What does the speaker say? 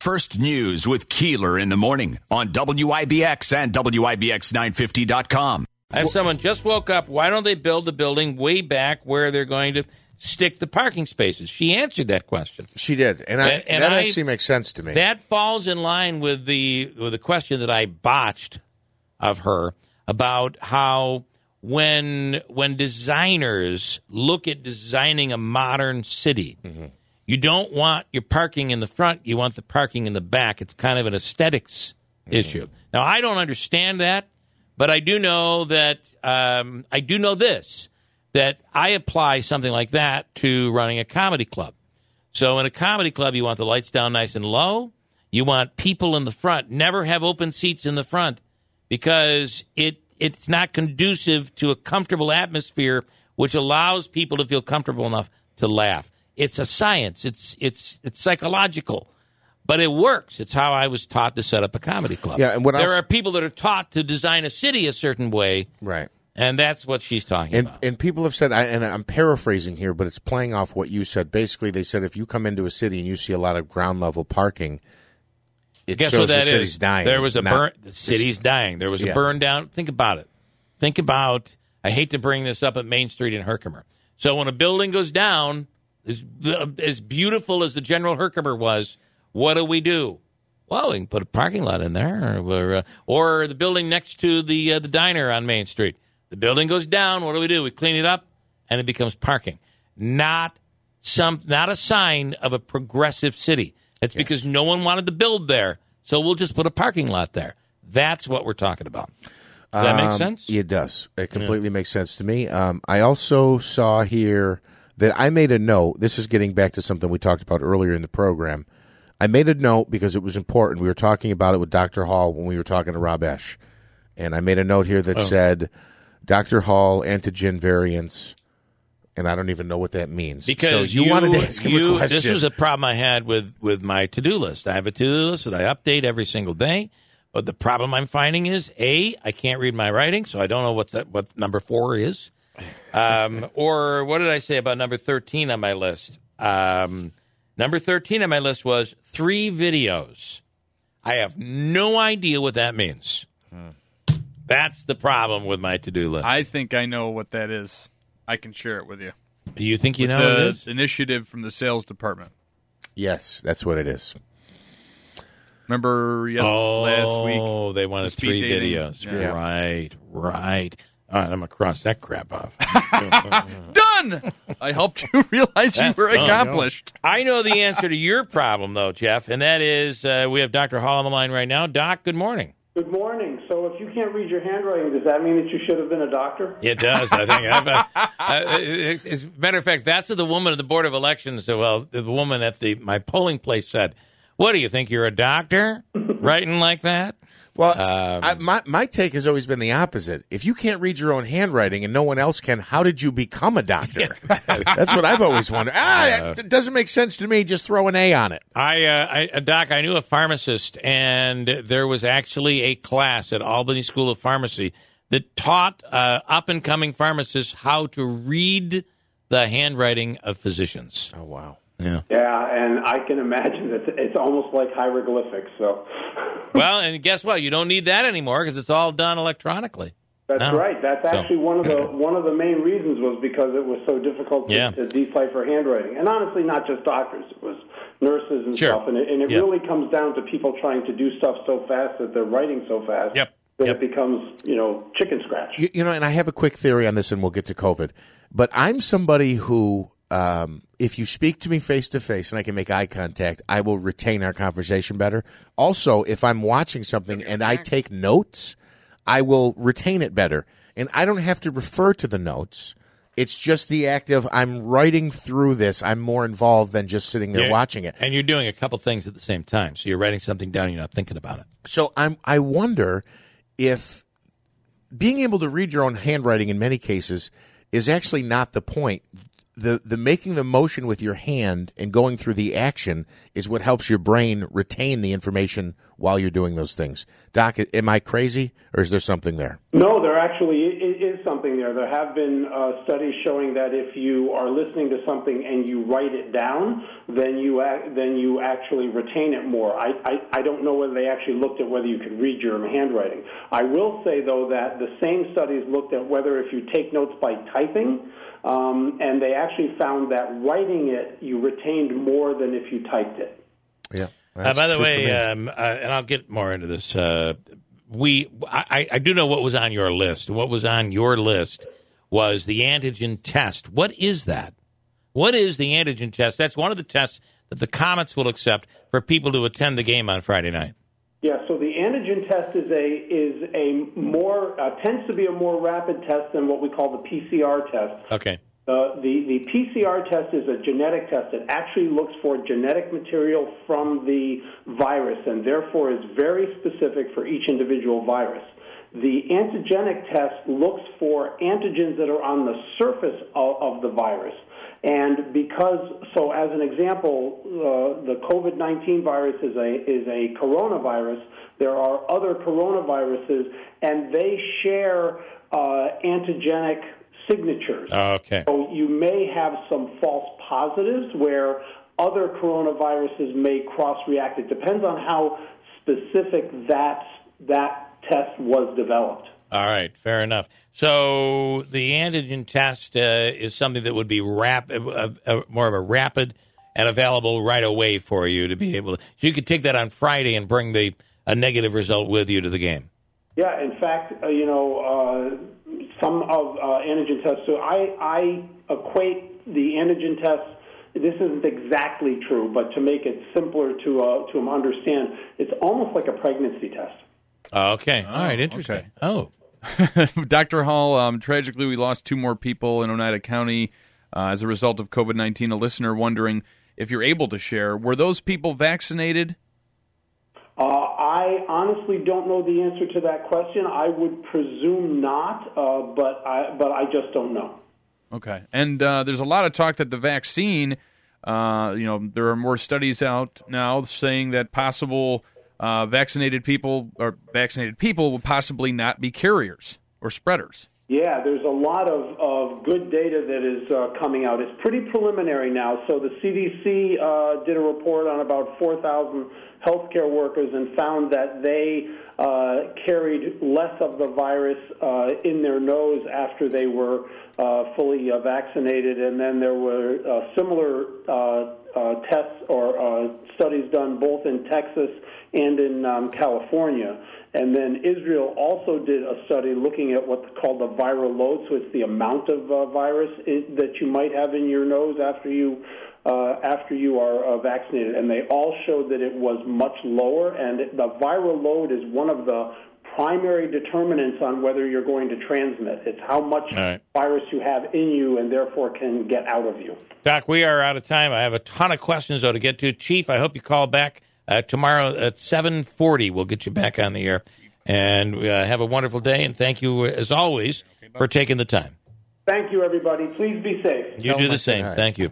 First News with Keeler in the morning on WIBX and WIBX950.com. I have someone just woke up. Why don't they build the building way back where they're going to stick the parking spaces? She answered that question. She did, and, I, And- and that I- actually makes sense to me. That falls in line with the with the question that I botched of her about how when when designers look at designing a modern city, mm-hmm. You don't want your parking in the front, you want the parking in the back. It's kind of an esthetics issue. Now I don't understand that, but I do know that um, I do know this that I apply something like that to running a comedy club. So in a comedy club, you want the lights down nice and low. You want people in the front. Never have open seats in the front because it it's not conducive to a comfortable atmosphere, which allows people to feel comfortable enough to laugh. It's a science. It's it's it's psychological, but it works. It's how I was taught to set up a comedy club. Yeah, and what there else- are people that are taught to design a city a certain way, right. and that's what she's talking And, about. and people have said, and I'm paraphrasing here, but it's playing off what you said. Basically, they said if you come into a city and you see a lot of ground level parking, it Guess shows what that the city's is? dying. There was a not- burn. The city's dying. There was a Yeah. burn down. Think about it. Think about. I hate to bring this up at Main Street in Herkimer. So when a building goes down, as, as beautiful as the General Herkimer was, what do we do? Well, we can put a parking lot in there, or, uh, or the building next to the uh, the diner on Main Street. The building goes down. What do we do? We clean it up, and it becomes parking. Not some, not a sign of a progressive city. It's because no one wanted to build there, so we'll just put a parking lot there. That's what we're talking about. Does that make Um, sense? It does. It completely makes sense to me. Um, I also saw here that I made a note. This is getting back to something we talked about earlier in the program. I made a note because it was important. We were talking about it with Dr. Hall when we were talking to Rob Esche. And I made a note here that Oh. said Dr. Hall antigen variants. And I don't even know what that means. Because so you, wanted to ask him you- a question. This was a problem I had with with my to do list. I have a to do list that I update every single day. But the problem I'm finding is a I can't read my writing, so I don't know what's that what number four is. Um, or what did I say about number thirteen on my list? Um, number thirteen on my list was three videos. I have no idea what that means. That's the problem with my to do list. I think I know what that is. I can share it with you. Do you think you know what it the is? initiative from the sales department. yes, that's what it is. Remember yes, oh, last week? they wanted the three dating. videos. Yeah. Right, right. All right, I'm gonna cross that crap off. Done. I helped you realize you That's were done. accomplished. I know the answer to your problem, though, Jeff, and that is uh, we have Dr. Hall on the line right now. Doc, good morning. Good morning. So, if you can't read your handwriting, does that mean that you should have been a doctor? It does, I think. I've, uh, uh, as as a matter of fact, that's what the woman at the Board of Elections, said, well, the woman at the my polling place said. What do you think? You're a doctor writing like that? Well, Um, I, my my take has always been the opposite. If you can't read your own handwriting and no one else can, how did you become a doctor? That's what I've always wondered. Ah, it doesn't make sense to me. Just throw an A on it. I, uh, I, uh, Doc, I knew a pharmacist, and there was actually a class at Albany School of Pharmacy that taught uh, up and coming pharmacists how to read the handwriting of physicians. Oh wow. Yeah. Yeah, and I can imagine that it's almost like hieroglyphics. So, Well, and guess what? You don't need that anymore because it's all done electronically. that's No. right. That's So- actually one of the one of the main reasons was because it was so difficult to, Yeah. to decipher handwriting, and honestly, not just doctors. It was nurses and Sure. stuff, and it, and it Yep. really comes down to people trying to do stuff so fast that they're writing so fast Yep. that Yep. it becomes you know chicken scratch. You, you know, and I have a quick theory on this, and we'll get to COVID. But I'm somebody who, um, if you speak to me face to face and I can make eye contact, I will retain our conversation better. Also, if I'm watching something and I take notes, I will retain it better, and I don't have to refer to the notes. It's just the act of I'm writing through this. I'm more involved than just sitting there Yeah. watching it. And you're doing a couple things at the same time. So you're writing something down, you're not thinking about it. So I'm I wonder if being able to read your own handwriting in many cases is actually not the point. The the making the motion with your hand and going through the action is what helps your brain retain the information while you're doing those things. Doc, am I crazy or is there something there? No, there actually is something there. There have been uh, studies showing that if you are listening to something and you write it down, then you then you actually retain it more. I, I I don't know whether they actually looked at whether you could read your handwriting. I will say though that the same studies looked at whether if you take notes by typing. Um, and they actually found that writing it, you retained more than if you typed it. Yeah. Uh, by the way, um, uh, and I'll get more into this. Uh, we, I, I do know what was on your list. What was on your list was the antigen test. What is that? What is the antigen test? That's one of the tests that the Comets will accept for people to attend the game on Friday night. Yeah, so the antigen test is a is a more uh, tends to be a more rapid test than what we call the PCR test. Okay. Uh, the the PCR test is a genetic test. It actually looks for genetic material from the virus, and therefore is very specific for each individual virus. The antigenic test looks for antigens that are on the surface of, of the virus. And because, so as an example, uh, the COVID 19 virus is a, is a coronavirus, there are other coronaviruses, and they share uh, antigenic signatures. Okay. So you may have some false positives where other coronaviruses may cross react. It depends on how specific that, that test was developed. All right, fair enough. So the antigen test uh, is something that would be rap- uh, uh, more of a rapid and available right away for you to be able to. So you could take that on Friday and bring the a negative result with you to the game. Yeah, in fact, uh, you know, uh, some of uh, antigen tests. So I, I equate the antigen tests. This isn't exactly true, but to make it simpler to uh, to understand, it's almost like a pregnancy test. Okay, all right, interesting. okay. Oh, Dr. Hall, um, tragically, we lost two more people in Oneida County uh, as a result of COVID 19. A listener wondering if you're able to share, were those people vaccinated? Uh, I honestly don't know the answer to that question. I would presume not, uh, but I but I just don't know. Okay. And uh, there's a lot of talk that the vaccine, uh, you know, there are more studies out now saying that possible uh, vaccinated people or vaccinated people will possibly not be carriers or spreaders. Yeah, there's a lot of, of good data that is uh, coming out. It's pretty preliminary now. So the CDC uh, did a report on about 4,000 healthcare workers and found that they uh, carried less of the virus uh, in their nose after they were uh, fully uh, vaccinated. And then there were uh, similar uh, tests or studies done both in Texas and in um, California. And then Israel also did a study looking at what's called the viral load, so it's the amount of virus that you might have in your nose after you uh, after you are uh, vaccinated, and they all showed that it was much lower. And the viral load is one of the primary determinants on whether you're going to transmit. It's how much All right. virus you have in you, and therefore can get out of you. Doc, we are out of time. I have a ton of questions though to get to. Chief, I hope you call back uh, tomorrow at seven forty. We'll get you back on the air, and uh, have a wonderful day. And thank you as always for taking the time. Thank you, everybody. Please be safe. You do the Hi. same. Thank you.